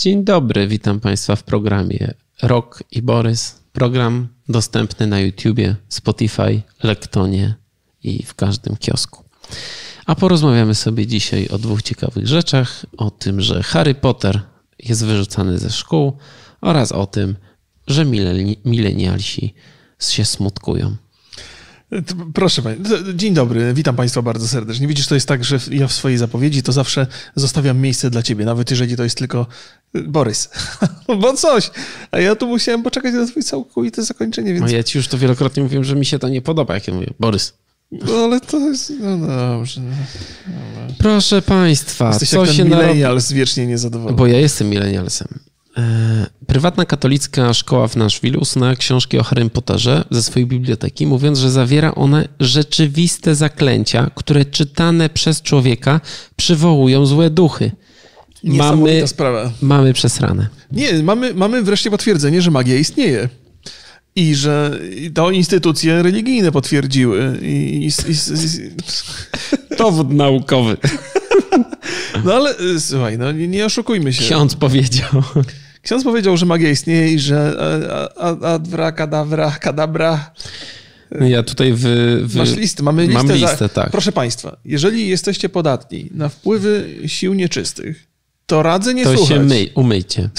Dzień dobry, witam Państwa w programie Rok i Borys. Program dostępny na YouTubie, Spotify, Lektonie i w każdym kiosku. A porozmawiamy sobie dzisiaj o dwóch ciekawych rzeczach: o tym, że Harry Potter jest wyrzucany ze szkół oraz o tym, że milenialsi się smutkują. Proszę Państwa, dzień dobry, witam Państwa bardzo serdecznie. Widzisz, to jest tak, że ja w swojej zapowiedzi to zawsze zostawiam miejsce dla Ciebie, nawet jeżeli to jest tylko y, Borys, bo coś. A ja tu musiałem poczekać na Twoje całkowite zakończenie, więc... A ja Ci już to wielokrotnie mówiłem, że mi się to nie podoba, jak ja mówię, Borys. No ale to jest, no dobrze. No, Proszę Państwa, Jesteś co jak się millennials wiecznie niezadowolony. Bo ja jestem millennialsem. E, prywatna katolicka szkoła w Nashville usunęła książki o Harrym Potterze ze swojej biblioteki, mówiąc, że zawiera one rzeczywiste zaklęcia, które czytane przez człowieka przywołują złe duchy. Mamy, sprawa. mamy przesrane. Nie, mamy, mamy wreszcie potwierdzenie, że magia istnieje. I że to instytucje religijne potwierdziły. I, i, i, Dowód naukowy. No ale y, słuchaj, no nie, nie oszukujmy się. Ksiądz powiedział. Ksiądz powiedział, że magia istnieje i że adwra, kadabra, kadabra. Ja tutaj wy, wy... Masz listę, mamy listę. Mam listę, za... tak. Proszę Państwa, jeżeli jesteście podatni na wpływy sił nieczystych, to radzę nie to słuchać. To się myj, umyjcie.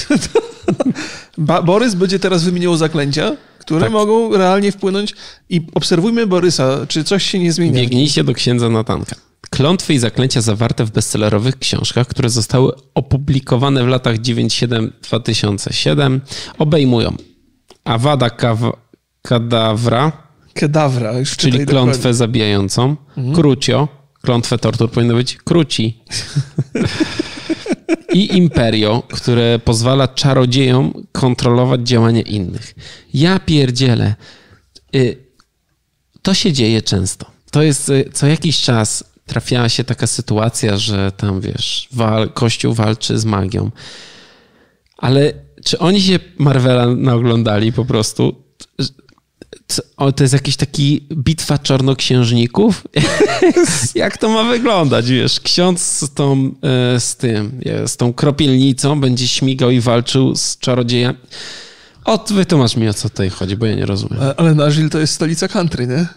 Borys będzie teraz wymieniał zaklęcia, które tak. mogą realnie wpłynąć i obserwujmy Borysa, czy coś się nie zmienia. Biegnijcie do księdza Natanka. Klątwy i zaklęcia zawarte w bestsellerowych książkach, które zostały opublikowane w latach 97-2007, obejmują Awada Kadawra, Kedawra, już czyli klątwę dokładnie. zabijającą, mhm. Krucio, klątwę tortur powinno być Kruci. I Imperio, które pozwala czarodziejom kontrolować działania innych. Ja pierdzielę. Y, to się dzieje często. To jest y, co jakiś czas trafiała się taka sytuacja, że tam wiesz, wal, Kościół walczy z magią. Ale czy oni się Marvela naoglądali po prostu? To jest jakiś taki bitwa czarnoksiężników? Jak to ma wyglądać, wiesz? Ksiądz z tą, e, z tym, z tą kropielnicą będzie śmigał i walczył z czarodziejami. O, wytłumacz mi, o co tutaj chodzi, bo ja nie rozumiem. Ale Nashville to jest stolica country, nie?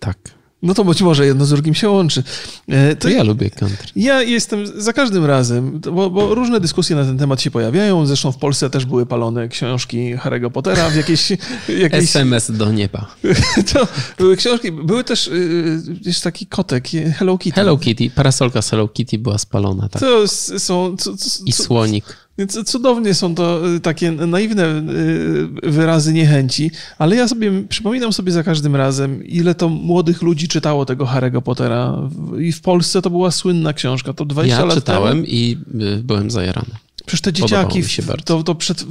Tak. No to być może jedno z drugim się łączy. E, to ja lubię country. Ja jestem za każdym razem, bo, bo, różne dyskusje na ten temat się pojawiają. Zresztą w Polsce też były palone książki Harry'ego Pottera w jakieś... jakieś... SMS do nieba. to były książki, były też y, jest taki kotek, Hello Kitty. Hello Kitty, parasolka z Hello Kitty była spalona. Tak. To są... To, to, I słonik. Więc cudownie są to y, takie naiwne y, wyrazy niechęci, ale ja sobie przypominam sobie za każdym razem, ile to młodych ludzi czytało tego Harry'ego Pottera. I w Polsce to była słynna książka. To 20 ja lat czytałem temu. i y, byłem zajarany. Przecież te dzieciaki, to, to, przed,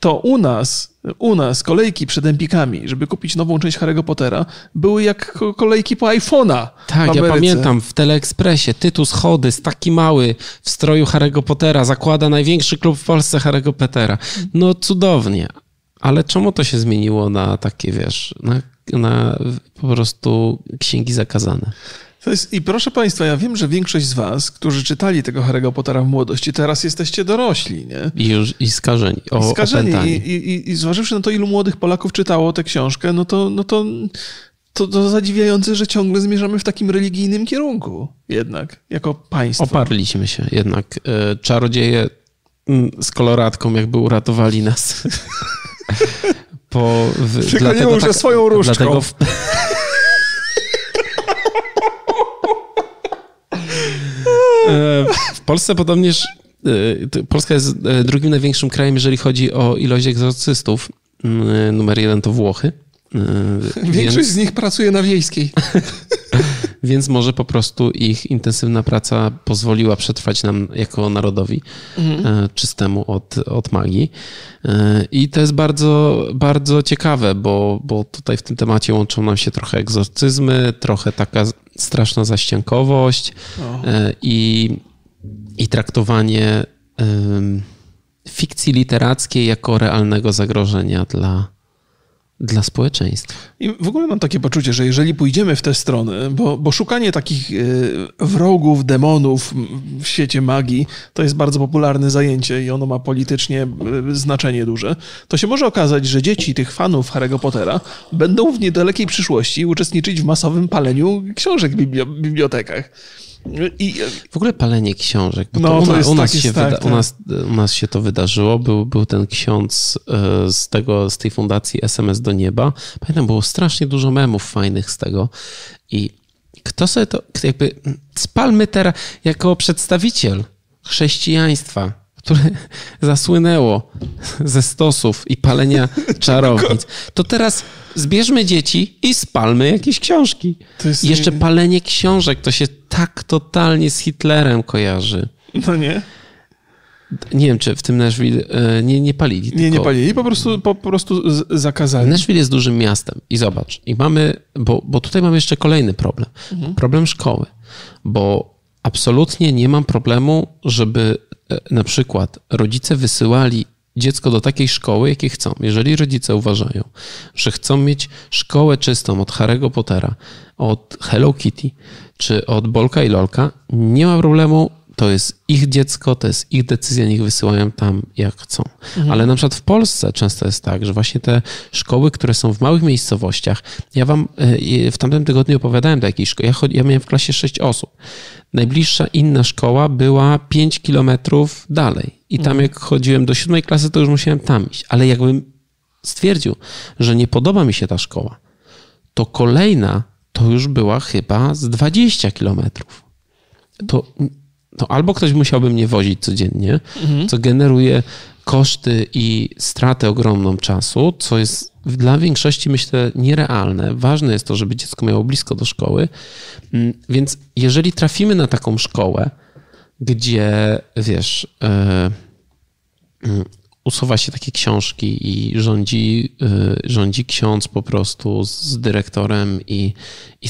to u nas, u nas kolejki przed Empikami, żeby kupić nową część Harry'ego Pottera, były jak kolejki po iPhone'a. Tak, ja pamiętam w Teleekspresie Tytus Chodys, taki mały, w stroju Harry'ego Pottera, zakłada największy klub w Polsce Harry'ego Pottera. No cudownie. Ale czemu to się zmieniło na takie, wiesz, na, na po prostu księgi zakazane? Jest, I proszę Państwa, ja wiem, że większość z Was, którzy czytali tego Harry'ego Pottera w młodości, teraz jesteście dorośli, nie? I już i skażeni. O, I skażeni. I, i, I zważywszy na to, ilu młodych Polaków czytało tę książkę, no to, no to, to, to zadziwiające, że ciągle zmierzamy w takim religijnym kierunku jednak, jako państwo. Oparliśmy się jednak. E, czarodzieje mm, z koloratką jakby uratowali nas. Po, w, Tylko nie mów, tak, swoją różdżką. Dlatego w, w Polsce podobnież e, Polska jest e, drugim największym krajem, jeżeli chodzi o ilość egzorcystów. Mm, numer jeden to Włochy. Większość więc... z nich pracuje na wiejskiej. więc może po prostu ich intensywna praca pozwoliła przetrwać nam jako narodowi mhm. czystemu od, od magii. I to jest bardzo, bardzo ciekawe, bo, bo tutaj w tym temacie łączą nam się trochę egzorcyzmy, trochę taka straszna zaściankowość e, i, i traktowanie fikcji literackiej jako realnego zagrożenia dla, dla społeczeństwa. I w ogóle mam takie poczucie, że jeżeli pójdziemy w tę stronę, bo, bo szukanie takich y, wrogów, demonów w świecie magii to jest bardzo popularne zajęcie i ono ma politycznie y, znaczenie duże, to się może okazać, że dzieci tych fanów Harry'ego Pottera będą w niedalekiej przyszłości uczestniczyć w masowym paleniu książek w bibliotekach. I, w ogóle palenie książek. No, to, u, u, nas się tak, wyda- tak. u, nas, u nas się to wydarzyło. Był, był ten ksiądz e, z, tego, z tej fundacji SMS do nieba. Pamiętam, było strasznie dużo memów fajnych z tego. I kto sobie to, jakby spalmy teraz jako przedstawiciel chrześcijaństwa, które zasłynęło ze stosów i palenia czarownic, to teraz zbierzmy dzieci i spalmy jakieś książki. Jest... Jeszcze palenie książek to się tak totalnie z Hitlerem kojarzy. No nie? Nie wiem, czy w tym Nashville e, nie, nie palili. Nie, tylko... nie palili, po prostu, po prostu zakazali. Nashville jest dużym miastem i zobacz, i mamy, bo, bo tutaj mamy jeszcze kolejny problem. Mhm. Problem szkoły, bo absolutnie nie mam problemu, żeby na przykład rodzice wysyłali dziecko do takiej szkoły, jakiej chcą. Jeżeli rodzice uważają, że chcą mieć szkołę czystą od Harry'ego Pottera, od Hello Kitty, czy od Bolka i Lolka, nie ma problemu, to jest ich dziecko, to jest ich decyzja, niech wysyłają tam jak chcą. Mhm. Ale na przykład w Polsce często jest tak, że właśnie te szkoły, które są w małych miejscowościach, ja wam e, w tamtym tygodniu opowiadałem do jakiejś szkoły, ja, ja miałem w klasie sześć osób. Najbliższa inna szkoła była 5 kilometrów dalej. I tam mhm. jak chodziłem do siódmej klasy, to już musiałem tam iść. Ale jakbym stwierdził, że nie podoba mi się ta szkoła, to kolejna to już była chyba z 20 kilometrów. To, to albo ktoś musiałby mnie wozić codziennie, mhm. co generuje koszty i stratę ogromną czasu, co jest dla większości, myślę, nierealne. Ważne jest to, żeby dziecko miało blisko do szkoły. Mm, więc jeżeli trafimy na taką szkołę, gdzie wiesz, yy, usuwa się takie książki i rządzi, yy, rządzi ksiądz po prostu z dyrektorem i, i,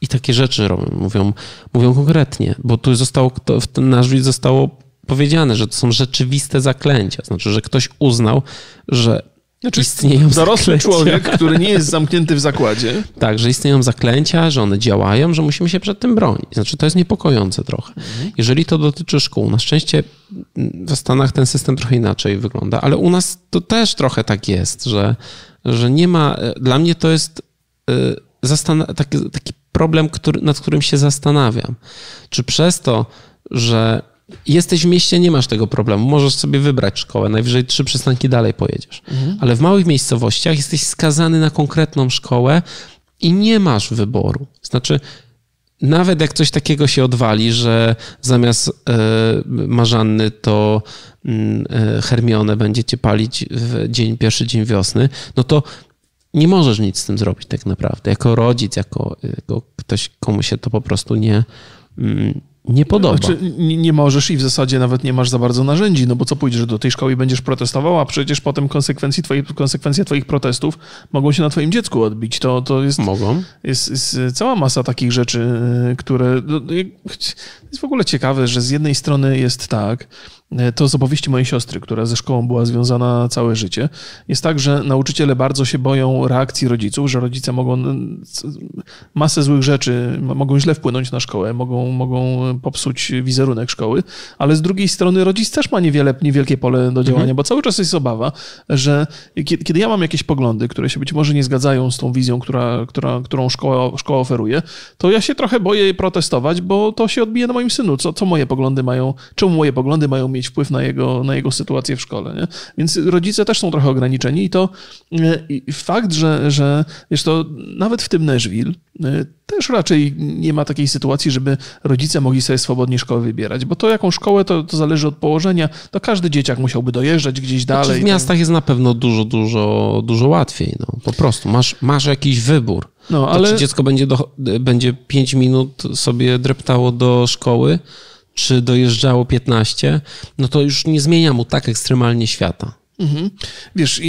i, takie rzeczy robią, mówią, mówią konkretnie, bo tu zostało, w ten nasz zostało powiedziane, że to są rzeczywiste zaklęcia. Znaczy, że ktoś uznał, że znaczy, istnieją dorosły zaklęcia. człowiek, który nie jest zamknięty w zakładzie. Tak, że istnieją zaklęcia, że one działają, że musimy się przed tym bronić. Znaczy, to jest niepokojące trochę. Mhm. Jeżeli to dotyczy szkół, na szczęście w Stanach ten system trochę inaczej wygląda, ale u nas to też trochę tak jest, że, że nie ma. Dla mnie to jest y, taki, taki problem, który, nad którym się zastanawiam. Czy przez to, że jesteś w mieście, nie masz tego problemu. Możesz sobie wybrać szkołę, najwyżej trzy przystanki dalej pojedziesz. Mhm. Ale w małych miejscowościach jesteś skazany na konkretną szkołę i nie masz wyboru. Znaczy, nawet jak coś takiego się odwali, że zamiast e, marzanny to e, Hermione będziecie palić w dzień, pierwszy dzień wiosny, no to nie możesz nic z tym zrobić tak naprawdę. Jako rodzic, jako, jako ktoś, komu się to po prostu nie, mm, nie podoba. Znaczy, nie, nie, możesz i w zasadzie nawet nie masz za bardzo narzędzi, no bo co pójdziesz do tej szkoły i będziesz protestował, a przecież potem konsekwencji twoich, konsekwencje twoich protestów mogą się na twoim dziecku odbić. To, to jest, mogą. Jest, jest cała masa takich rzeczy, które... No, jest w ogóle ciekawe, że z jednej strony jest tak, to z opowieści mojej siostry, która ze szkołą była związana całe życie. Jest tak, że nauczyciele bardzo się boją reakcji rodziców, że rodzice mogą masę złych rzeczy, mogą źle wpłynąć na szkołę, mogą, mogą popsuć wizerunek szkoły, ale z drugiej strony rodzic też ma niewiele, niewielkie pole do działania, mhm. bo cały czas jest obawa, że kiedy ja mam jakieś poglądy, które się być może nie zgadzają z tą wizją, która, która, którą szkoła, szkoła oferuje, to ja się trochę boję protestować, bo to się odbije na moim synu. Co, co moje poglądy mają, czemu moje poglądy mają mieć wpływ na jego, na jego sytuację w szkole. Nie? Więc rodzice też są trochę ograniczeni i to e, i fakt, że, że wiesz, to nawet w tym Nashville e, też raczej nie ma takiej sytuacji, żeby rodzice mogli sobie swobodnie szkołę wybierać, bo to jaką szkołę, to, to zależy od położenia. To każdy dzieciak musiałby dojeżdżać gdzieś znaczy, dalej. w miastach jest na pewno dużo, dużo, dużo łatwiej. No. Po prostu masz, masz jakiś wybór. No, ale... To, czy dziecko będzie, do, będzie 5 minut sobie dreptało do szkoły, czy dojeżdżało 15, no to już nie zmienia mu tak ekstremalnie świata. Mhm. Wiesz,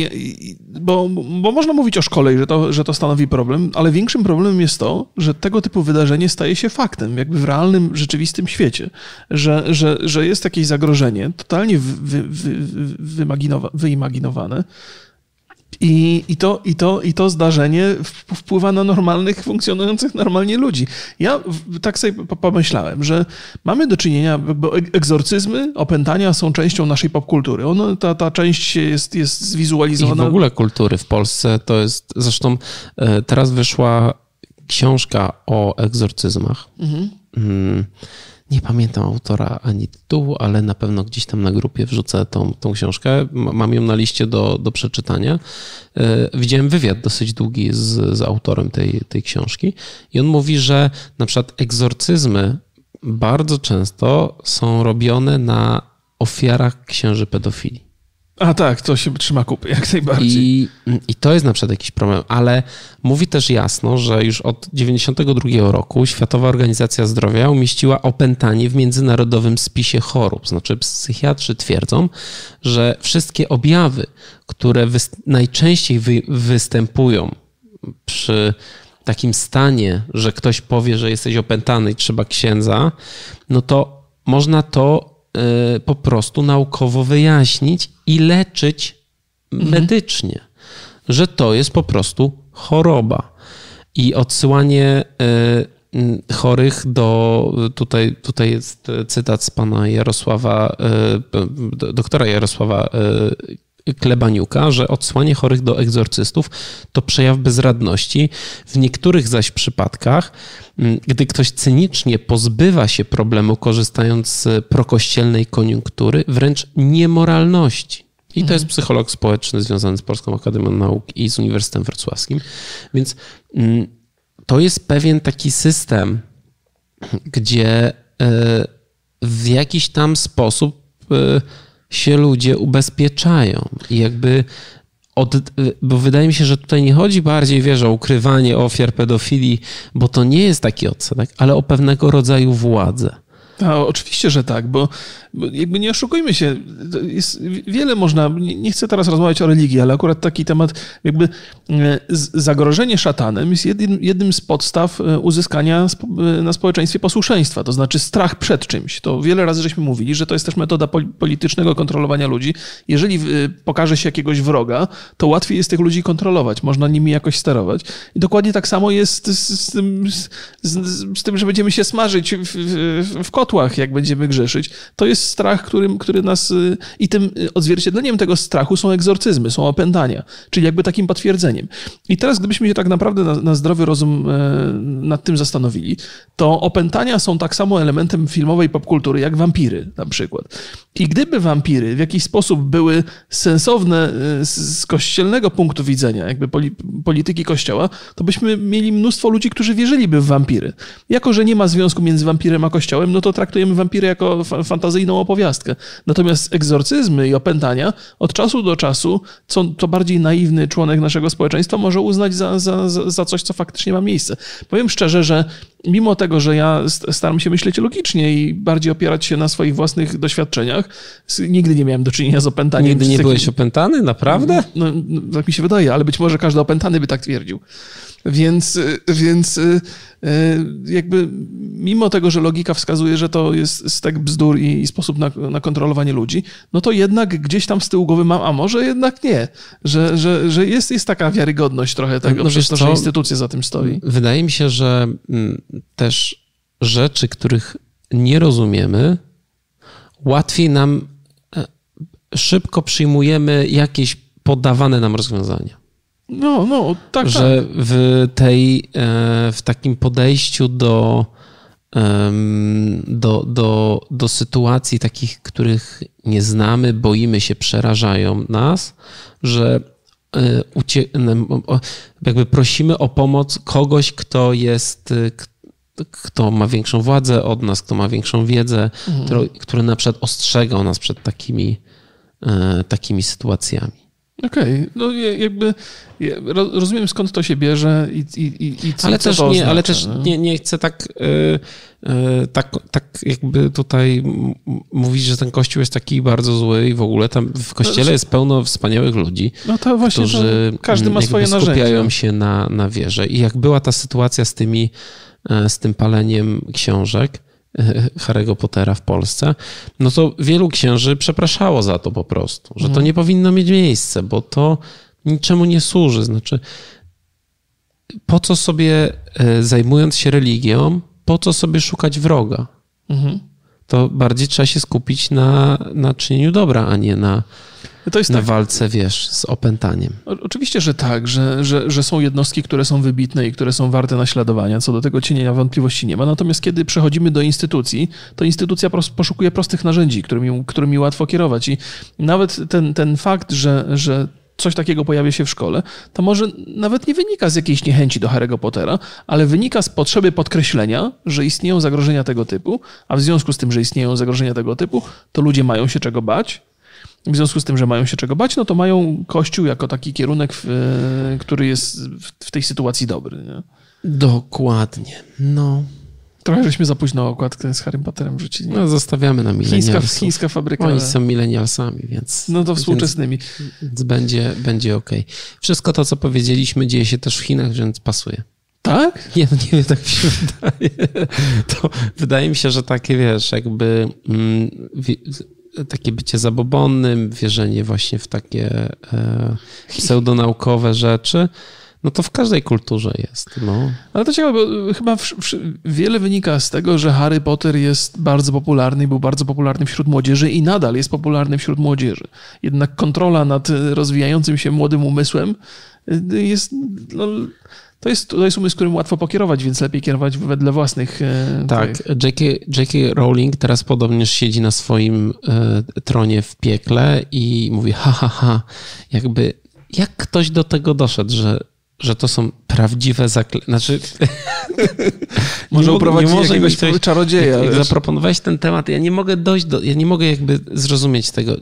bo, bo można mówić o szkole, że to, że to stanowi problem, ale większym problemem jest to, że tego typu wydarzenie staje się faktem, jakby w realnym, rzeczywistym świecie, że, że, że jest jakieś zagrożenie totalnie wy, wy, wy, wyimaginowane, I, i, to, i, to, I to zdarzenie wpływa na normalnych, funkcjonujących normalnie ludzi. Ja tak sobie pomyślałem, że mamy do czynienia, bo egzorcyzmy, opętania są częścią naszej popkultury. Ono, ta, ta część jest, jest zwizualizowana. I w ogóle kultury w Polsce to jest, zresztą e, teraz wyszła książka o egzorcyzmach. Mhm. Mm nie pamiętam autora ani tytułu, ale na pewno gdzieś tam na grupie wrzucę tą, tą książkę. Mam ją na liście do, do przeczytania. E, widziałem wywiad dosyć długi z, z autorem tej, tej książki i on mówi, że na przykład egzorcyzmy bardzo często są robione na ofiarach księży pedofilii. A tak, to się trzyma kupy, jak najbardziej. I, I to jest na przykład jakiś problem, ale mówi też jasno, że już od 1992 roku Światowa Organizacja Zdrowia umieściła opętanie w międzynarodowym spisie chorób. Znaczy psychiatrzy twierdzą, że wszystkie objawy, które najczęściej wy występują przy takim stanie, że ktoś powie, że jesteś opętany i trzeba księdza, no to można to po prostu naukowo wyjaśnić i leczyć mhm. medycznie, że to jest po prostu choroba. I odsyłanie y, chorych do. Tutaj, tutaj jest cytat z pana Jarosława, y, doktora Jarosława Klebaniuka, że odsłanie chorych do egzorcystów to przejaw bezradności. W niektórych zaś przypadkach, mm, gdy ktoś cynicznie pozbywa się problemu, korzystając z prokościelnej koniunktury, wręcz niemoralności. I to jest mhm. psycholog społeczny związany z Polską Akademią Nauk i z Uniwersytetem Wrocławskim. Więc mm, to jest pewien taki system, gdzie e, w jakiś tam sposób e, się ludzie ubezpieczają. I jakby od, bo wydaje mi się, że tutaj nie chodzi bardziej, wiesz, o ukrywanie ofiar pedofilii, bo to nie jest taki odsetek, ale o pewnego rodzaju władzę. A, oczywiście, że tak, bo, jakby nie oszukujmy się, jest wiele można, nie chcę teraz rozmawiać o religii, ale akurat taki temat, jakby e, zagrożenie szatanem jest jednym, jednym z podstaw e, uzyskania e, na społeczeństwie posłuszeństwa, to znaczy strach przed czymś. To wiele razy żeśmy mówili, że to jest też metoda politycznego kontrolowania ludzi. Jeżeli pokaże się jakiegoś wroga, to łatwiej jest tych ludzi kontrolować, można nimi jakoś sterować. I dokładnie tak samo jest z, z, z, z tym, że będziemy się smażyć w, w, w kot kotłach, jak będziemy grzeszyć, to jest strach, który, który nas. Y, I tym y, odzwierciedleniem tego strachu są egzorcyzmy, są opętania, czyli jakby takim potwierdzeniem. I teraz, gdybyśmy się tak naprawdę na, na zdrowy rozum e, nad tym zastanowili, to opętania są tak samo elementem filmowej popkultury, jak wampiry na przykład. I gdyby wampiry w jakiś sposób były sensowne e, z, kościelnego punktu widzenia, jakby poli, polityki kościoła, to byśmy mieli mnóstwo ludzi, którzy wierzyliby w wampiry. Jako, że nie ma związku między wampirem a kościołem, no to traktujemy wampiry jako fantazyjną opowiastkę. Natomiast egzorcyzmy i opętania od czasu do czasu, co to bardziej naiwny członek naszego społeczeństwa może uznać za, za, za coś, co faktycznie ma miejsce. Powiem szczerze, że mimo tego, że ja staram się myśleć logicznie i bardziej opierać się na swoich własnych doświadczeniach, nigdy nie miałem do czynienia z opętaniem. Nigdy nie byłeś opętany? Naprawdę? No, no, tak mi się wydaje, ale być może każdy opętany by tak twierdził. Więc, więc y, y, jakby mimo tego, że logika wskazuje, że to jest stek bzdur i, i sposób na, na, kontrolowanie ludzi, no to jednak gdzieś tam z tyłu głowy mam, a może jednak nie, że, że, że jest, jest taka wiarygodność trochę tego, no, przez to, że instytucja za tym stoi. Wydaje mi się, że mm, też rzeczy, których nie rozumiemy, łatwiej nam e, szybko przyjmujemy jakieś podawane nam rozwiązania. No, no, tak. Że tak. w tej, e, w takim podejściu do, do, do, do sytuacji takich, których nie znamy, boimy się, przerażają nas, że e, jakby prosimy o pomoc kogoś, kto jest, kto ma większą władzę od nas, kto ma większą wiedzę, mhm. który, który na przykład ostrzegał nas przed takimi, e, takimi sytuacjami. Okej, okay. no jakby rozumiem skąd to się bierze i, i, i co, ale co też to nie, oznacza, Ale też nie, nie chcę tak, yy, yy, tak, tak jakby tutaj mówić, że ten kościół jest taki bardzo zły i w ogóle tam w kościele no, jest pełno wspaniałych ludzi, no to właśnie którzy to każdy ma swoje skupiają narzędzia. się na, na wierze. I jak była ta sytuacja z tymi, e, z tym paleniem książek, Harry'ego Pottera w Polsce, no to wielu księży przepraszało za to po prostu, że to mhm. nie powinno mieć miejsca, bo to, niczemu nie służy. Znaczy, po co sobie e, zajmując się religią, po co sobie szukać wroga? Mhm. To bardziej trzeba się skupić na, na czynieniu dobra, a nie na, na tak. walce, wiesz, z opętaniem. Oczywiście, że tak, że, że, że są jednostki, które są wybitne i które są warte naśladowania. Co do tego cienia wątpliwości nie ma. Natomiast kiedy przechodzimy do instytucji, to instytucja poszukuje prostych narzędzi, którymi, którymi łatwo kierować. I nawet ten, ten fakt, że, że coś takiego pojawia się w szkole, to może nawet nie wynika z jakiejś niechęci do Harry'ego Pottera, ale wynika z potrzeby podkreślenia, że istnieją zagrożenia tego typu, a w związku z tym, że istnieją zagrożenia tego typu, to ludzie mają się czego bać. W związku z tym, że mają się czego bać, no to mają Kościół jako taki kierunek, który jest w tej sytuacji dobry. Nie? Dokładnie. No, Trochę żeśmy za późno okładkę z Harry Potterem wrzucili. No zostawiamy na milenialsów. Chińska, chińska fabryka. Oni są milenialsami, więc... No to współczesnymi. Więc będzie, będzie ok. Wszystko to, co powiedzieliśmy, dzieje się też w Chinach, więc pasuje. Tak? Nie, no nie wiem, tak mi się wydaje. To wydaje mi się, że takie, wiesz, jakby mm, takie bycie zabobonnym, wierzenie właśnie w takie e, pseudonaukowe rzeczy, no to w każdej kulturze jest. No. Ale to ciekawe, bo chyba w, w, wiele wynika z tego, że Harry Potter jest bardzo popularny i był bardzo popularny wśród młodzieży i nadal jest popularny wśród młodzieży. Jednak kontrola nad rozwijającym się młodym umysłem jest. No, to jest, to jest umysł, którym łatwo pokierować, więc lepiej kierować wedle własnych. E, tak, J.K. Rowling teraz podobnież siedzi na swoim e, tronie w piekle i mówi: ha, ha, ha, jakby jak ktoś do tego doszedł, że że to są prawdziwe zaklęcia. Znaczy, może uprowadzić może jakiegoś coś, czarodzieja. Jak, jak zaproponowałeś ten temat, ja nie mogę dojść do, ja nie mogę jakby zrozumieć tego.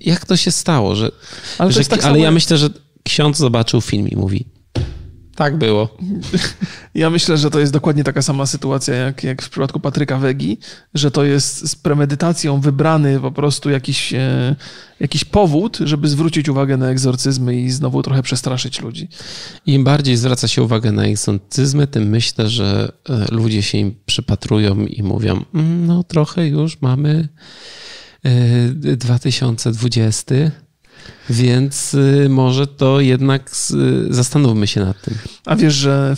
Jak to się stało, że, ale, że, tak ale ja myślę, że ksiądz zobaczył film i mówi, tak było. Ja myślę, że to jest dokładnie taka sama sytuacja jak, jak w przypadku Patryka Wegi, że to jest z premedytacją wybrany po prostu jakiś, e, jakiś powód, żeby zwrócić uwagę na egzorcyzmy i znowu trochę przestraszyć ludzi. Im bardziej zwraca się uwagę na egzorcyzmy, tym myślę, że e, ludzie się im przypatrują i mówią, mm, no trochę już mamy 2020 e, więc y, może to jednak zastanówmy się nad tym. A wiesz, że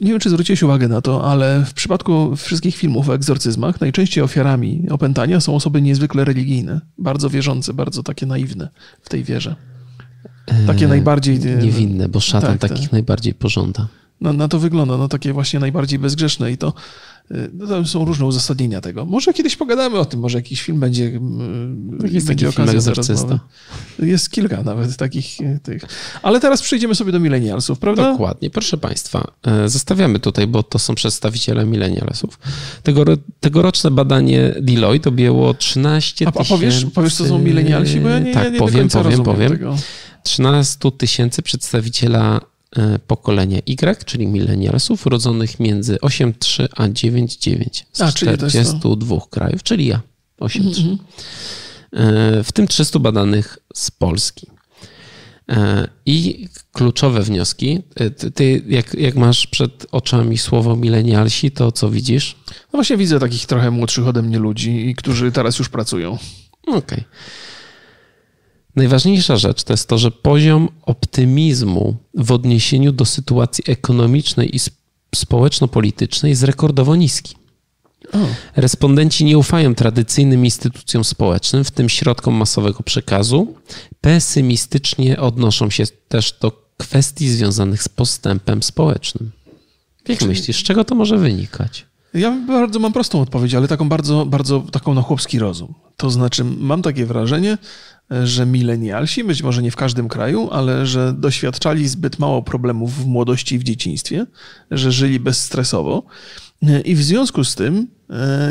nie wiem, czy zwróciłeś uwagę na to, ale w przypadku wszystkich filmów o egzorcyzmach najczęściej ofiarami opętania są osoby niezwykle religijne, bardzo wierzące, bardzo takie naiwne w tej wierze. Takie e, najbardziej... Niewinne, bo szatan tak, takich tak. najbardziej pożąda. No, na to wygląda, no takie właśnie najbardziej bezgrzeszne i to Y, no są różne uzasadnienia tego. Może kiedyś pogadamy o tym, może jakiś film będzie, y, jest będzie okazja film Jest kilka nawet takich y, tych. Ale teraz przejdziemy sobie do milenialsów, prawda? Dokładnie. Proszę Państwa, e, zostawiamy tutaj, bo to są przedstawiciele milenialsów. Tego, tegoroczne badanie Deloitte objęło 13 tysięcy... A powiesz, powiesz, co są milenialsi? Bo ja nie, tak, ja nie powiem, powiem, powiem. Tego. 13 tysięcy przedstawiciela E, pokolenia Y, czyli milenialsów, urodzonych między 8,3 a 9,9 z a, 42 krajów, czyli ja 8,3. Mm -hmm. W tym 300 badanych z Polski. E, I kluczowe wnioski. Ty, jak, jak masz przed oczami słowo milenialsi, to co widzisz? No właśnie widzę takich trochę młodszych ode mnie ludzi, którzy teraz już pracują. Okej. Okay. Najważniejsza rzecz to jest to, że poziom optymizmu w odniesieniu do sytuacji ekonomicznej i społeczno-politycznej jest rekordowo niski. O. Respondenci nie ufają tradycyjnym instytucjom społecznym, w tym środkom masowego przekazu. Pesymistycznie odnoszą się też do kwestii związanych z postępem społecznym. Jak myślisz, z czego to może wynikać? Ja bardzo mam prostą odpowiedź, ale taką bardzo, bardzo taką na chłopski rozum. To znaczy, mam takie wrażenie, że milenialsi, być może nie w każdym kraju, ale że doświadczali zbyt mało problemów w młodości i w dzieciństwie, że żyli bezstresowo. I w związku z tym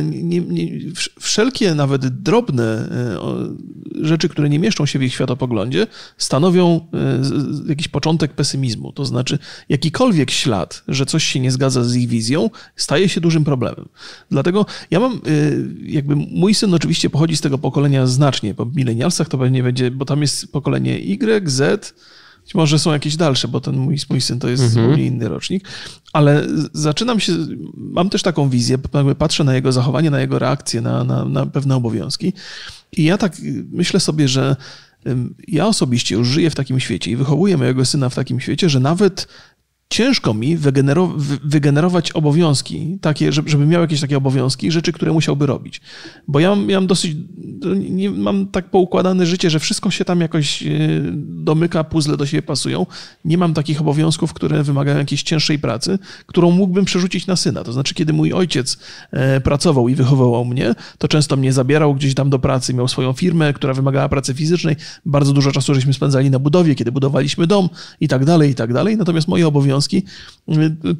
nie, nie, wszelkie nawet drobne e, rzeczy, które nie mieszczą się w ich światopoglądzie, stanowią e, jakiś początek pesymizmu. To znaczy, jakikolwiek ślad, że coś się nie zgadza z ich wizją, staje się dużym problemem. Dlatego ja mam, jakby mój syn oczywiście pochodzi z tego pokolenia znacznie, po milenialsach to pewnie będzie, bo tam jest pokolenie Y, Z, być może są jakieś dalsze, bo ten mój, mój syn to jest mhm. zupełnie inny rocznik, ale zaczynam się, mam też taką wizję, patrzę na jego zachowanie, na jego reakcję, na, na, na pewne obowiązki i ja tak myślę sobie, że ja osobiście już żyję w takim świecie i wychowuję mojego syna w takim świecie, że nawet ciężko mi wygenerować obowiązki, takie, żeby miał jakieś takie obowiązki, rzeczy, które musiałby robić. Bo ja mam, ja mam dosyć, nie, mam tak poukładane życie, że wszystko się tam jakoś e, domyka, puzzle do siebie pasują. Nie mam takich obowiązków, które wymagają jakiejś cięższej pracy, którą mógłbym przerzucić na syna. To znaczy, kiedy mój ojciec e, pracował i wychowywał mnie, to często mnie zabierał gdzieś tam do pracy, miał swoją firmę, która wymagała pracy fizycznej. Bardzo dużo czasu żeśmy spędzali na budowie, kiedy budowaliśmy dom i tak dalej, i tak dalej. Natomiast moje obowiązki obowiązki.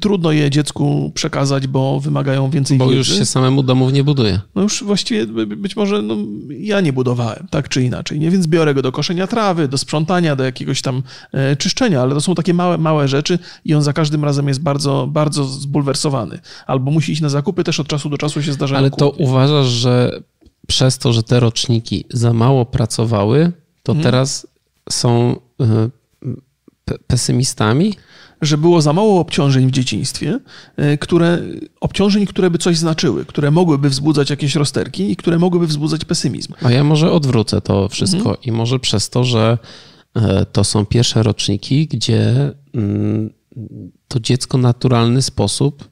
Trudno je dziecku przekazać, bo wymagają więcej bo wiedzy. Bo już się samemu domów nie buduje. No już właściwie być może no, ja nie budowałem, tak czy inaczej. Nie? Więc biorę go do koszenia trawy, do sprzątania, do jakiegoś tam e, czyszczenia, ale to są takie małe, małe rzeczy i on za każdym razem jest bardzo, bardzo zbulwersowany. Albo musi iść na zakupy, też od czasu do czasu się zdarzają Ale to uważasz, że przez to, że te roczniki za mało pracowały, to hmm. teraz są e, pesymistami? Że było za mało obciążeń w dzieciństwie, e, które, obciążeń, które by coś znaczyły, które mogłyby wzbudzać jakieś rozterki i które mogłyby wzbudzać pesymizm. A ja może odwrócę to wszystko mhm. i może przez to, że e, to są pierwsze roczniki, gdzie mm, to dziecko w naturalny sposób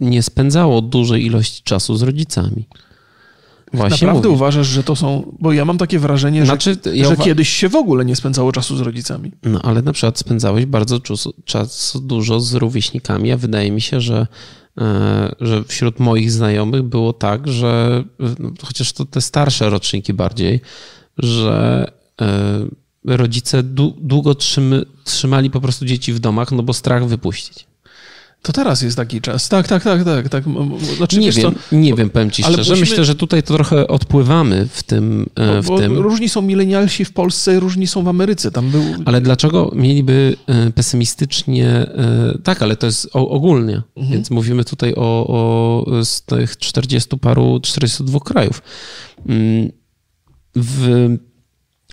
nie spędzało dużej ilości czasu z rodzicami. Właśnie Naprawdę mówię. uważasz, że to są. Bo ja mam takie wrażenie, znaczy, że, ja że uwa... kiedyś się w ogóle nie spędzało czasu z rodzicami. No ale na przykład spędzałeś bardzo czasu, czasu dużo z rówieśnikami, a wydaje mi się, że, e, że wśród moich znajomych było tak, że no, chociaż to te starsze roczniki bardziej, że e, rodzice długo trzymy, trzymali po prostu dzieci w domach, no bo strach wypuścić. To teraz jest taki czas. Tak, tak, tak, tak. tak. Znaczy, nie wiem, co, nie wiem, powiem ci szczerze. Musimy... Myślę, że tutaj to trochę odpływamy w tym. E, bo, w tym. Różni są milenialsi w Polsce, różni są w Ameryce. Tam był... Ale dlaczego mieliby e, pesymistycznie... E, tak, ale to jest ogólnie. Mhm. Więc mówimy tutaj o, o z tych 40 paru, 42 krajów. Mm, w,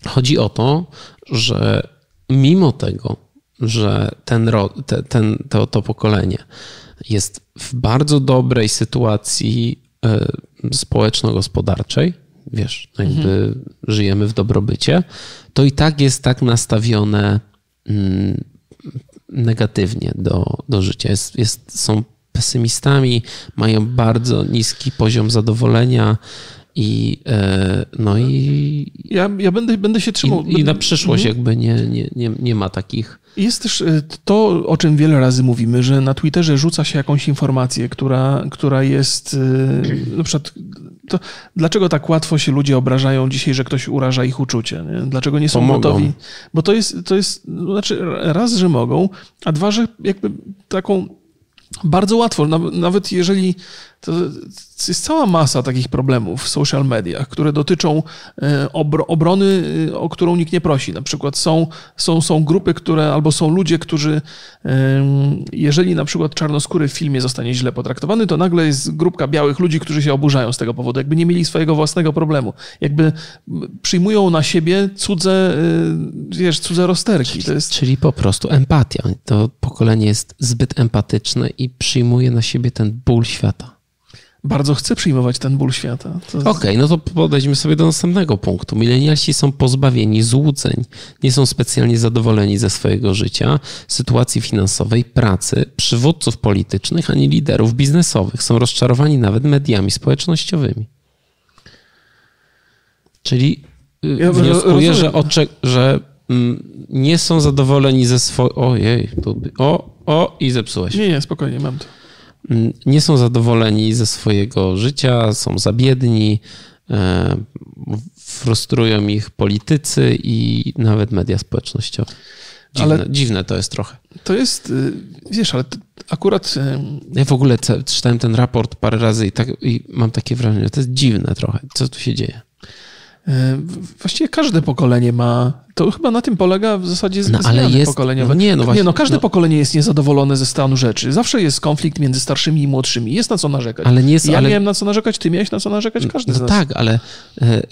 chodzi o to, że mimo tego, że ten, te, ten, to, to pokolenie jest w bardzo dobrej sytuacji e, społeczno-gospodarczej, wiesz, no jakby mhm. żyjemy w dobrobycie, to i tak jest tak nastawione mm, negatywnie do, do życia. Jest, jest, są pesymistami, mają bardzo niski poziom zadowolenia, i, e, no i. Ja, ja będę, będę się trzymał. I, i na przyszłość mhm. jakby nie, nie, nie, nie ma takich. Jest też e, to, o czym wiele razy mówimy, że na Twitterze rzuca się jakąś informację, która, która jest e, na przykład. To, dlaczego tak łatwo się ludzie obrażają dzisiaj, że ktoś uraża ich uczucie? Nie? Dlaczego nie są Pomogą. gotowi? Bo to jest, to jest, znaczy raz, że mogą, a dwa, że jakby taką bardzo łatwo, nawet jeżeli to jest cała masa takich problemów w social mediach, które dotyczą e, obrony, e, o którą nikt nie prosi. Na przykład są, są, są grupy, które, albo są ludzie, którzy, jeżeli na przykład czarnoskóry w filmie zostanie źle potraktowany, to nagle jest grupka białych ludzi, którzy się oburzają z tego powodu, jakby nie mieli swojego własnego problemu. Jakby przyjmują na siebie cudze, e, wiesz, cudze rozterki. To jest... Czyli po prostu empatia. To pokolenie jest zbyt empatyczne i przyjmuje na siebie ten ból świata bardzo chcę przyjmować ten ból świata. To... Okej, okay, no to podejdźmy sobie do następnego punktu. Milenialsi są pozbawieni złudzeń, nie są specjalnie zadowoleni ze swojego życia, sytuacji finansowej, pracy, przywódców politycznych, ani liderów biznesowych. Są rozczarowani nawet mediami społecznościowymi. Czyli y, ja wnioskuję, że, oczek, że mm, nie są zadowoleni ze swojego... Ojej, o, o i zepsułeś. Nie, nie, spokojnie, mam to nie są zadowoleni ze swojego życia, są za biedni, e, frustrują ich politycy i nawet media społecznościowe. Dziwne, ale dziwne to jest trochę. To jest, y, wiesz, ale akurat. Ja w ogóle czytałem ten raport parę razy i, tak, i mam takie wrażenie, że to jest dziwne trochę. Co tu się dzieje? E, właściwie każde pokolenie ma to chyba na tym polega w zasadzie No, ale jest- pokoleniowe. no nie, no właśnie, nie, no każde no. pokolenie jest niezadowolone ze stanu rzeczy. Zawsze jest konflikt między starszymi i młodszymi. Jest na co narzekać. Ale nie jest- ja ale- miałem na co narzekać, ty miałeś na co narzekać, każdy z No nas. tak, ale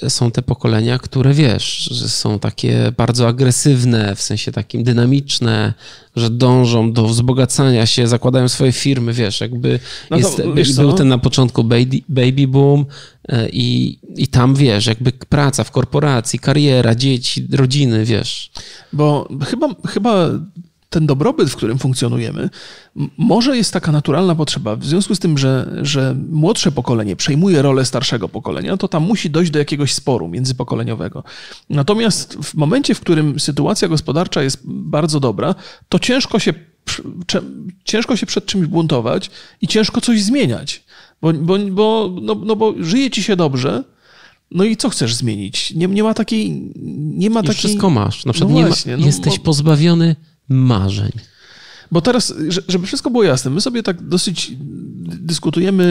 e, są te pokolenia, które wiesz, że są takie bardzo agresywne, w sensie takim dynamiczne, że dążą do wzbogacania się, zakładają swoje firmy, wiesz, jakby No jest, wiesz był ten na początku baby, baby boom e, i, i tam, wiesz, jakby praca w korporacji, kariera, dzieci, rodziny, wiesz. Bo chyba, chyba ten dobrobyt, w którym funkcjonujemy, może jest taka naturalna potrzeba. W związku z tym, że, że młodsze pokolenie przejmuje rolę starszego pokolenia, to tam musi dojść do jakiegoś sporu międzypokoleniowego. Natomiast w momencie, w którym sytuacja gospodarcza jest bardzo dobra, to ciężko się, ciężko się przed czymś buntować i ciężko coś zmieniać. Bo, bo, bo, no, no bo żyje ci się dobrze, no i co chcesz zmienić? Nie, nie ma takiej. Nie ma takiej. wszystko masz. Na przykład No nie właśnie, ma, no jesteś bo- pozbawiony marzeń. Bo teraz, że- żeby wszystko było jasne, my sobie tak dosyć dyskutujemy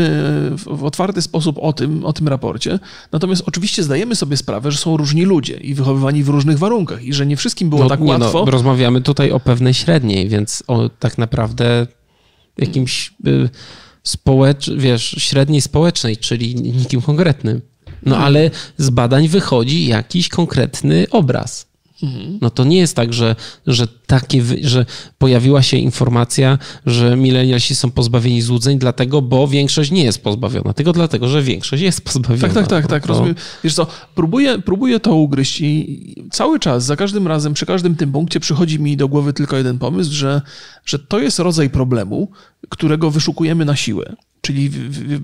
w, otwarty sposób o tym, o tym raporcie. Natomiast oczywiście zdajemy sobie sprawę, że są różni ludzie i wychowywani w różnych warunkach i że nie wszystkim było tak nie, łatwo. No, rozmawiamy tutaj o pewnej średniej, więc o tak naprawdę jakimś y, społecz, wiesz, średniej społecznej, czyli nikim konkretnym. No Mhm. ale z badań wychodzi jakiś konkretny obraz. Mhm. No to nie jest tak, że, że, takie, że pojawiła się informacja, że milenialsi są pozbawieni złudzeń, dlatego, bo większość nie jest pozbawiona, tylko dlatego, że większość jest pozbawiona. Tak, tak, tak, tak, No, rozumiem. Wiesz co, próbuję, próbuję to ugryźć i cały czas, za każdym razem, przy każdym tym punkcie przychodzi mi do głowy tylko jeden pomysł, że, że to jest rodzaj problemu, którego wyszukujemy na siłę. Czyli w,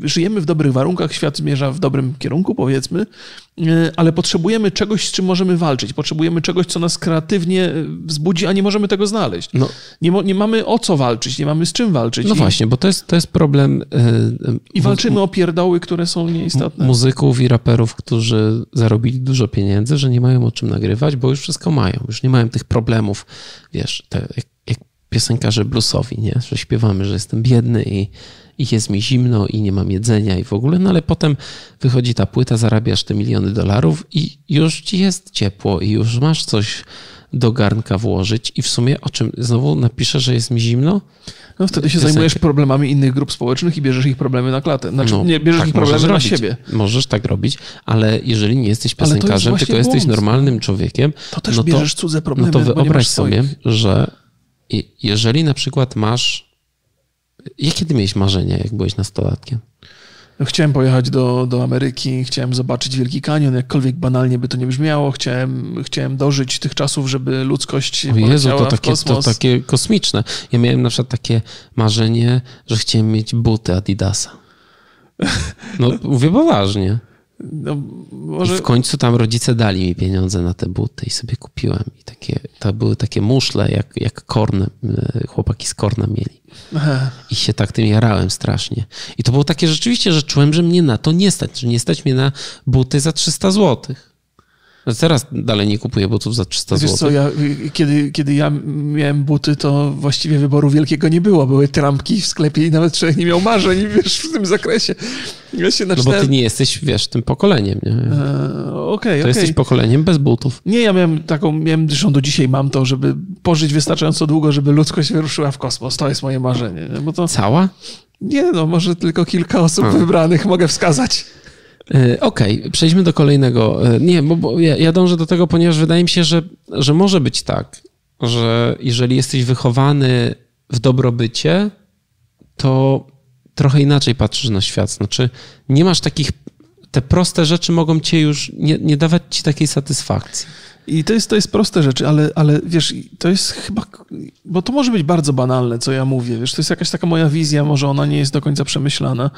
w, żyjemy w dobrych warunkach, świat zmierza w dobrym kierunku, powiedzmy, e, ale potrzebujemy czegoś, z czym możemy walczyć. Potrzebujemy czegoś, co nas kreatywnie e, wzbudzi, a nie możemy tego znaleźć. No, Nie, nie mamy o co walczyć, nie mamy z czym walczyć. no I, właśnie, bo to jest, to jest problem. y, I walczymy o pierdoły, które są nieistotne. muzyków i raperów, którzy zarobili dużo pieniędzy, że nie mają o czym nagrywać, bo już wszystko mają. Już nie mają tych problemów, wiesz, te, jak, jak piosenkarze bluesowi, nie? Że śpiewamy, że jestem biedny i, i jest mi zimno i nie mam jedzenia i w ogóle, no ale potem wychodzi ta płyta, zarabiasz te miliony dolarów i już ci jest ciepło i już masz coś do garnka włożyć i w sumie o czym znowu napiszę, że jest mi zimno? No wtedy się Piosenkę. zajmujesz problemami innych grup społecznych i bierzesz ich problemy na klatę. Znaczy, No, nie, bierzesz tak ich problemy na siebie. Możesz tak robić, ale jeżeli nie jesteś to jest piosenkarzem, właśnie tylko jesteś błąd. normalnym człowiekiem, To też no bierzesz cudze problemy, No to wyobraź sobie, że jeżeli na przykład masz... Jakie ty miałeś marzenia, jak byłeś nastolatkiem? No, Chciałem pojechać do, do Ameryki, chciałem zobaczyć Wielki Kanion, jakkolwiek banalnie by to nie brzmiało. Chciałem, chciałem dożyć tych czasów, żeby ludzkość O Jezu, to takie, to takie kosmiczne. Ja miałem na przykład takie marzenie, że chciałem mieć buty Adidasa. No, mówię poważnie. No, I może... w końcu tam rodzice dali mi pieniądze na te buty i sobie kupiłem. I takie, to były takie muszle, jak, jak korn, y, chłopaki z korna mieli. Aha. I się tak tym jarałem strasznie. I to było takie rzeczywiście, że czułem, że mnie na to nie stać, że nie stać mnie na buty za 300 złotych. No Teraz dalej nie kupuję butów za 300 Wiesz zł. co, ja, kiedy, kiedy ja miałem buty, to właściwie wyboru wielkiego nie było. Były trampki w sklepie i nawet człowiek nie miał marzeń wiesz, w tym zakresie. Ja się No bo ty nie jesteś, wiesz, tym pokoleniem, nie? E, Okej, To okej. jesteś pokoleniem bez butów. Nie, ja miałem taką, miałem, zresztą do dzisiaj mam to, żeby pożyć wystarczająco długo, żeby ludzkość wyruszyła w kosmos. To jest moje marzenie. nie? Bo to, Cała? nie no, może tylko kilka osób A. wybranych mogę wskazać. E, Okej, przejdźmy do kolejnego. E, Nie, bo, bo ja, ja dążę do tego, ponieważ wydaje mi się, że, że może być tak, że jeżeli jesteś wychowany w dobrobycie, to trochę inaczej patrzysz na świat. Znaczy, nie masz takich. Te proste rzeczy mogą cię już nie, nie dawać ci takiej satysfakcji. I to jest, to jest proste rzeczy, ale, ale wiesz, to jest chyba, bo to może być bardzo banalne, co ja mówię, wiesz, to jest jakaś taka moja wizja, może ona nie jest do końca przemyślana,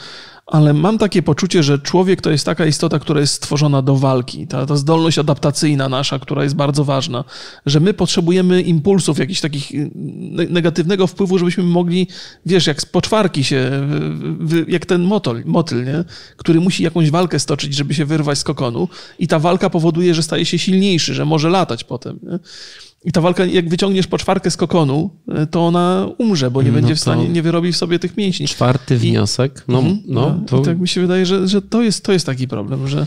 ale mam takie poczucie, że człowiek to jest taka istota, która jest stworzona do walki, ta, ta zdolność adaptacyjna nasza, która jest bardzo ważna, że my potrzebujemy impulsów, jakichś takich y, ne- negatywnego wpływu, żebyśmy mogli, wiesz, jak z poczwarki się, jak ten motyl, motyl, nie? który musi jakąś walkę stoczyć, żeby się wyrwać z kokonu i ta walka powoduje, że staje się silniejszy, że może latać potem. Nie? I ta walka, jak wyciągniesz poczwarkę z kokonu, y, to ona umrze, bo nie No będzie w to- stanie, nie wyrobi w sobie tych mięśni. Czwarty wniosek. No, Mhm. no, to I tak mi się wydaje, że, że to, jest, to jest taki problem, że,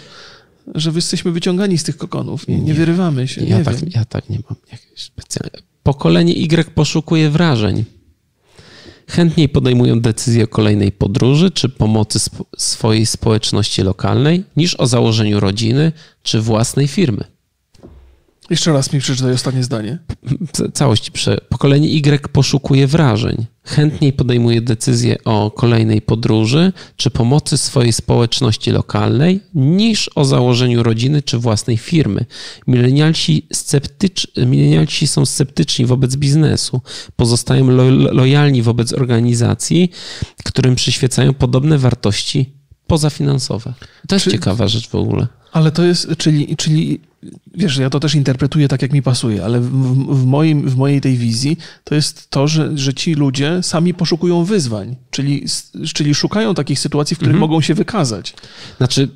że jesteśmy wyciągani z tych kokonów, nie, nie wyrywamy się. Ja nie tak, wiem. ja tak nie mam. Pokolenie Y poszukuje wrażeń. Chętniej podejmują decyzję o kolejnej podróży czy pomocy swojej społeczności lokalnej niż o założeniu rodziny czy własnej firmy. Jeszcze raz mi przeczytaj ostatnie zdanie. Całość prze... Pokolenie Y poszukuje wrażeń. Chętniej podejmuje decyzję o kolejnej podróży czy pomocy swojej społeczności lokalnej niż o założeniu rodziny czy własnej firmy. Milenialsi, sceptycz... Milenialsi są sceptyczni wobec biznesu. Pozostają lo... lojalni wobec organizacji, którym przyświecają podobne wartości pozafinansowe. To jest Czy- ciekawa rzecz w ogóle. Ale to jest, czyli, czyli wiesz, ja to też interpretuję tak, jak mi pasuje, ale w, w, moim, w mojej tej wizji to jest to, że, że ci ludzie sami poszukują wyzwań, czyli, czyli szukają takich sytuacji, w których mogą się wykazać. Znaczy,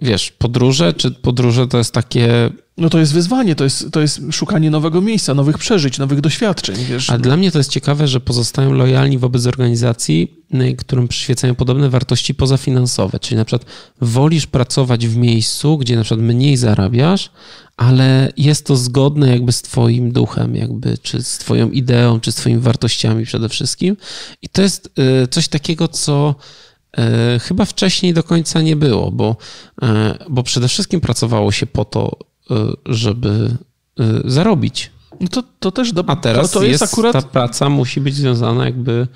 wiesz, podróże, czy podróże to jest takie No to jest wyzwanie, to jest, to jest szukanie nowego miejsca, nowych przeżyć, nowych doświadczeń, wiesz. A dla mnie to jest ciekawe, że pozostają lojalni wobec organizacji, y, którym przyświecają podobne wartości pozafinansowe. Czyli na przykład wolisz pracować w miejscu, gdzie na przykład mniej zarabiasz, ale jest to zgodne jakby z twoim duchem, jakby, czy z twoją ideą, czy z twoimi wartościami przede wszystkim. I to jest y, coś takiego, co y, chyba wcześniej do końca nie było, bo, y, bo przede wszystkim pracowało się po to, żeby zarobić. No to, to też do, A teraz to, to jest, jest, akurat ta praca musi być związana jakby.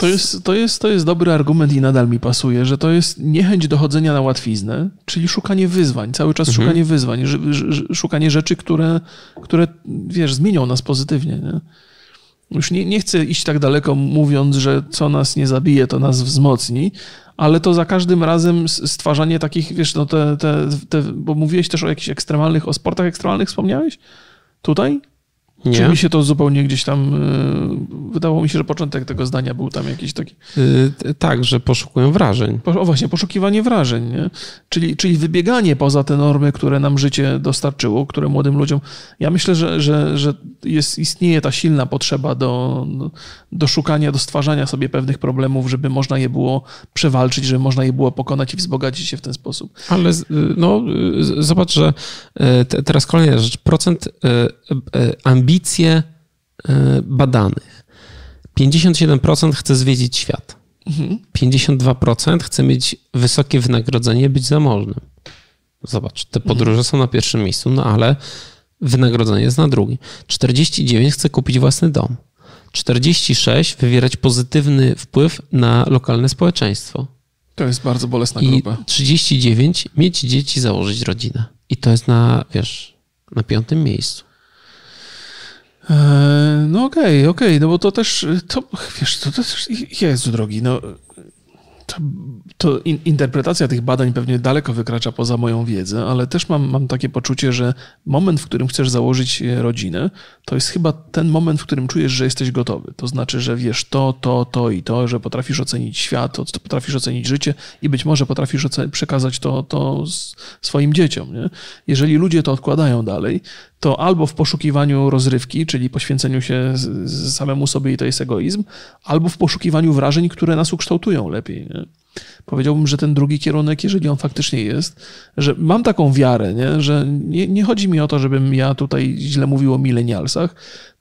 To jest, to, jest, to jest dobry argument i nadal mi pasuje, że to jest niechęć dochodzenia na łatwiznę, czyli szukanie wyzwań, cały czas Mhm. szukanie wyzwań, szukanie rzeczy, które, które, wiesz, zmienią nas pozytywnie. Nie? Już nie, nie chcę iść tak daleko, mówiąc, że co nas nie zabije, to nas wzmocni, ale to za każdym razem stwarzanie takich, wiesz, no te, te, te, bo mówiłeś też o jakichś ekstremalnych, o sportach ekstremalnych wspomniałeś? Tutaj? Czy Nie. mi się to zupełnie gdzieś tam, y, wydawało mi się, że początek tego zdania był tam jakiś taki, Y, tak, że poszukują wrażeń. o właśnie, poszukiwanie wrażeń, nie? Czyli, czyli wybieganie poza te normy, które nam życie dostarczyło, które młodym ludziom. Ja myślę, że, że, że jest, istnieje ta silna potrzeba do, do szukania, do stwarzania sobie pewnych problemów, żeby można je było przewalczyć, żeby można je było pokonać i wzbogacić się w ten sposób. Ale no, zobacz, że te- teraz kolejna rzecz. Procent y, ambicje y, badanych. 57% chce zwiedzić świat. 52% chce mieć wysokie wynagrodzenie, być zamożnym. Zobacz, te podróże są na pierwszym miejscu, no ale wynagrodzenie jest na drugim. 49 chce kupić własny dom. 46 wywierać pozytywny wpływ na lokalne społeczeństwo. To jest bardzo bolesna I grupa. 39 mieć dzieci, założyć rodzinę. I to jest na, wiesz, na piątym miejscu. Eee, No okej, okej, no bo to też, to, wiesz, to też, Jezu drogi, no to, to in, interpretacja tych badań pewnie daleko wykracza poza moją wiedzę, ale też mam, mam takie poczucie, że moment, w którym chcesz założyć e, rodzinę, to jest chyba ten moment, w którym czujesz, że jesteś gotowy. To znaczy, że wiesz to, to, to i to, że potrafisz ocenić świat, potrafisz ocenić życie i być może potrafisz przekazać to, to swoim dzieciom. Nie? Jeżeli ludzie to odkładają dalej, to albo w poszukiwaniu rozrywki, czyli poświęceniu się samemu sobie i to jest egoizm, albo w poszukiwaniu wrażeń, które nas ukształtują lepiej. Nie? Powiedziałbym, że ten drugi kierunek, jeżeli on faktycznie jest, że mam taką wiarę, nie? że nie, nie chodzi mi o to, żebym ja tutaj źle mówił o milenialsach,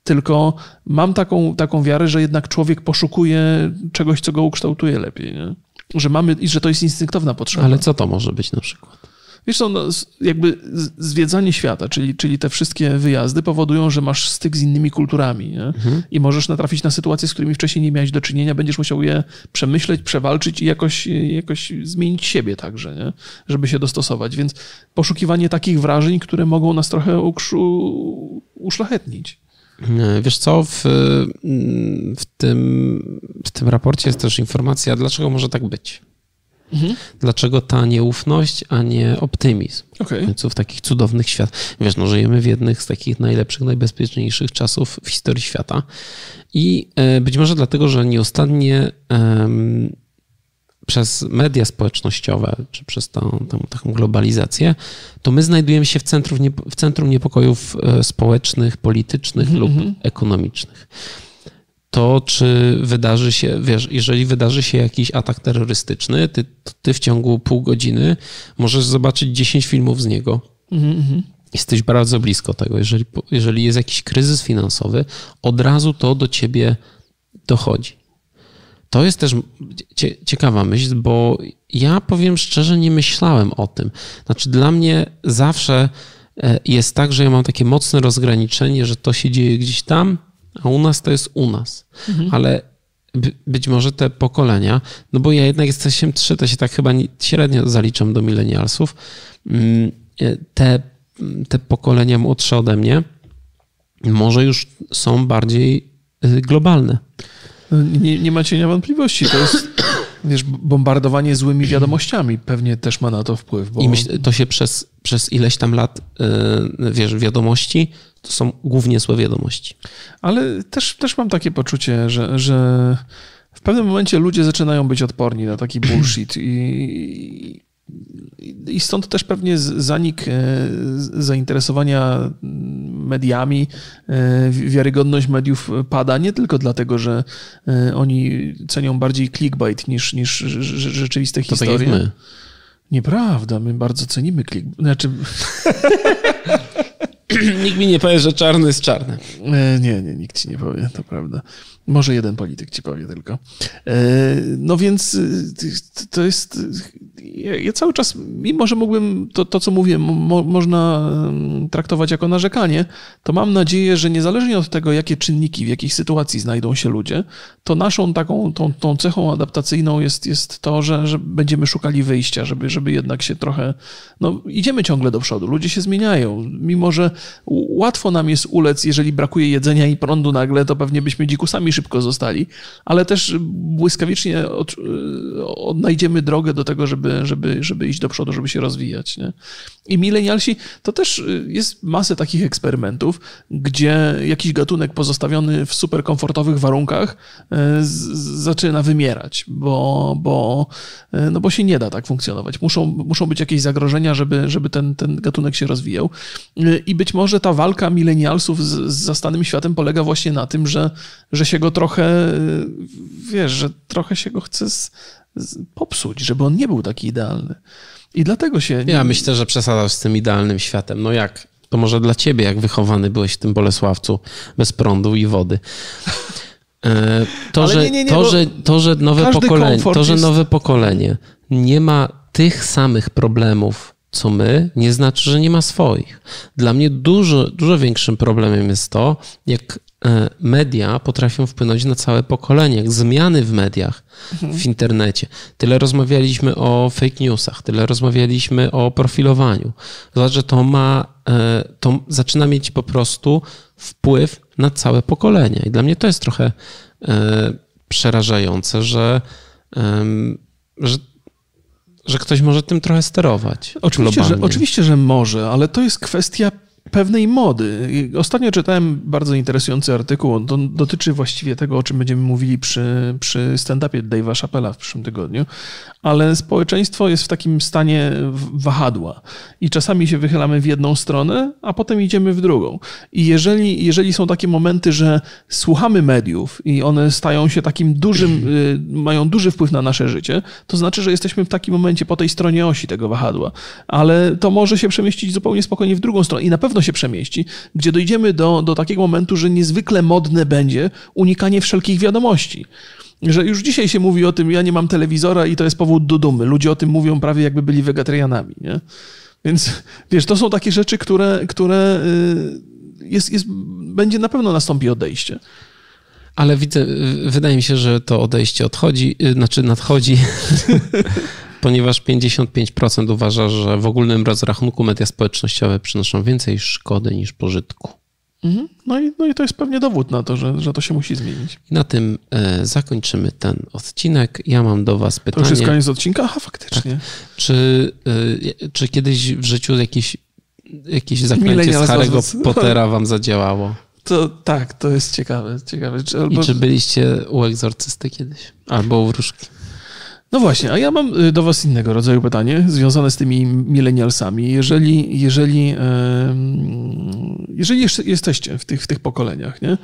tylko mam taką, taką wiarę, że jednak człowiek poszukuje czegoś, co go ukształtuje lepiej. Nie? Że mamy, i że to jest instynktowna potrzeba. Ale co to może być na przykład? Wiesz co, no, jakby zwiedzanie świata, czyli, czyli te wszystkie wyjazdy powodują, że masz styk z innymi kulturami nie? i możesz natrafić na sytuacje, z którymi wcześniej nie miałeś do czynienia, będziesz musiał je przemyśleć, przewalczyć i jakoś, jakoś zmienić siebie także, nie? żeby się dostosować. Więc poszukiwanie takich wrażeń, które mogą nas trochę ukrzu, uszlachetnić. Wiesz co, w, w, tym, w tym raporcie jest też informacja, dlaczego może tak być. Dlaczego ta nieufność, a nie optymizm? Okej. W końcu w takich cudownych świat. Wiesz, no żyjemy w jednych z takich najlepszych, najbezpieczniejszych czasów w historii świata. I e, być może dlatego, że nieustannie em, przez media społecznościowe, czy przez tą, tą taką globalizację, to my znajdujemy się w centrum, w centrum niepokojów e, społecznych, politycznych lub ekonomicznych. To czy wydarzy się, wiesz, jeżeli wydarzy się jakiś atak terrorystyczny, ty, ty w ciągu pół godziny możesz zobaczyć 10 filmów z niego. Mhm, Jesteś bardzo blisko tego. Jeżeli, jeżeli jest jakiś kryzys finansowy, od razu to do ciebie dochodzi. To jest też ciekawa myśl, bo ja powiem szczerze, nie myślałem o tym. Znaczy, dla mnie zawsze e, jest tak, że ja mam takie mocne rozgraniczenie, że to się dzieje gdzieś tam, a u nas to jest u nas. Mhm. Ale być może te pokolenia, no bo ja jednak jestem trzy, to się tak chyba średnio zaliczam do milenialsów, mm, e, te, te pokolenia młodsze ode mnie może już są bardziej y, globalne. Nie, nie ma cienia wątpliwości. To jest wiesz, bombardowanie złymi wiadomościami pewnie też ma na to wpływ. Bo... I myśl, to się przez, przez ileś tam lat, yy, wiesz, wiadomości, to są głównie złe wiadomości. Ale też, też mam takie poczucie, że, że w pewnym momencie ludzie zaczynają być odporni na taki bullshit i, i stąd też pewnie zanik e, zainteresowania mediami, e, wiarygodność mediów pada nie tylko dlatego, że e, oni cenią bardziej clickbait niż, niż rzeczywiste to historie. Tak jak my. Nieprawda, my bardzo cenimy clickbait. Znaczy... nikt mi nie powie, że czarny jest czarny. Nie, nie, nikt ci nie powie, to prawda. Może jeden polityk ci powie tylko. No więc to jest ja, cały czas, mimo że mógłbym to, to co mówię, mo, można traktować jako narzekanie, to mam nadzieję, że niezależnie od tego, jakie czynniki, w jakiej sytuacji znajdą się ludzie, to naszą taką, tą, tą cechą adaptacyjną jest, jest to, że, że będziemy szukali wyjścia, żeby, żeby jednak się trochę, no idziemy ciągle do przodu, ludzie się zmieniają, mimo że łatwo nam jest ulec, jeżeli brakuje jedzenia i prądu nagle, to pewnie byśmy dzikusami szybko zostali, ale też błyskawicznie od, odnajdziemy drogę do tego, żeby, żeby, żeby iść do przodu, żeby się rozwijać. Nie? I milenialsi to też y, jest masę takich eksperymentów, gdzie jakiś gatunek pozostawiony w super komfortowych warunkach y, z, zaczyna wymierać, bo, bo, no bo się nie da tak funkcjonować. Muszą, muszą być jakieś zagrożenia, żeby, żeby ten, ten gatunek się rozwijał. I być może ta walka milenialsów z, z zastanym światem polega właśnie na tym, że, że się go trochę, wiesz, że trochę się go chce z, popsuć, żeby on nie był taki idealny. I dlatego się. Ja myślę, że przesadzasz z tym idealnym światem. No jak? To może dla ciebie, jak wychowany byłeś w tym Bolesławcu, bez prądu i wody. E, to, że, nie, nie, nie, to, że, to, że nowe pokolenie, to, że nowe pokolenie nie ma tych samych problemów, co my, nie znaczy, że nie ma swoich. Dla mnie dużo, dużo większym problemem jest to, jak E, media potrafią wpłynąć na całe pokolenie, jak zmiany w mediach, mhm. w internecie. Tyle rozmawialiśmy o fake newsach, tyle rozmawialiśmy o profilowaniu. Zobacz, że to ma, e, to zaczyna mieć po prostu wpływ na całe pokolenie. I dla mnie to jest trochę e, przerażające, że, że że ktoś może tym trochę sterować. Oczywiście że, oczywiście, że może, ale to jest kwestia pewnej mody. Ostatnio czytałem bardzo interesujący artykuł. On dotyczy właściwie tego, o czym będziemy mówili przy, przy stand-upie Dave'a Chappella w przyszłym tygodniu, ale społeczeństwo jest w takim stanie wahadła i czasami się wychylamy w jedną stronę, a potem idziemy w drugą. I jeżeli, jeżeli są takie momenty, że słuchamy mediów i one stają się takim dużym, y, mają duży wpływ na nasze życie, to znaczy, że jesteśmy w takim momencie po tej stronie osi tego wahadła. Ale to może się przemieścić zupełnie spokojnie w drugą stronę i na pewno się przemieści, gdzie dojdziemy do, do takiego momentu, że niezwykle modne będzie unikanie wszelkich wiadomości że już dzisiaj się mówi o tym, ja nie mam telewizora i to jest powód do dumy. Ludzie o tym mówią prawie jakby byli wegetarianami, nie? Więc wiesz, to są takie rzeczy, które, które y, jest, jest, będzie na pewno nastąpi odejście. Ale widzę, wydaje mi się, że to odejście odchodzi, y, znaczy nadchodzi, ponieważ 55% uważa, że w ogólnym rozrachunku media społecznościowe przynoszą więcej szkody niż pożytku. Mhm. No i, no i to jest pewnie dowód na to, że, że to się musi zmienić. I na tym e, zakończymy ten odcinek. Ja mam do Was pytanie. To już jest koniec odcinka? Aha, faktycznie. Tak. Czy, e, czy kiedyś w życiu jakieś, jakieś zaklęcie z Harry'ego Pottera Wam zadziałało? To tak, to jest ciekawe. ciekawe. Czy, albo... I czy byliście u egzorcysty kiedyś? Albo u wróżki? No właśnie, a ja mam y, do Was innego rodzaju pytanie związane z tymi milenialsami. Jeżeli, jeżeli, jeżeli jesteście w tych, w tych pokoleniach, nie?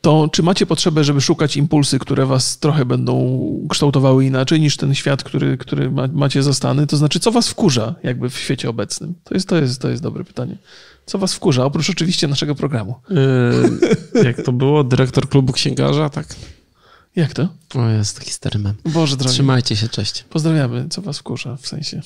to czy macie potrzebę, żeby szukać impulsy, które was trochę będą kształtowały inaczej niż ten świat, który, który ma, macie zastany? To znaczy, co was wkurza jakby w świecie obecnym? To jest, to, jest, to jest dobre pytanie. Co was wkurza, oprócz oczywiście naszego programu? Yy, jak to było? Dyrektor klubu księgarza, tak? Jak to? O, jest taki stary mem. Boże drogi. Trzymajcie się, cześć. Pozdrawiamy. Co was wkurza w sensie?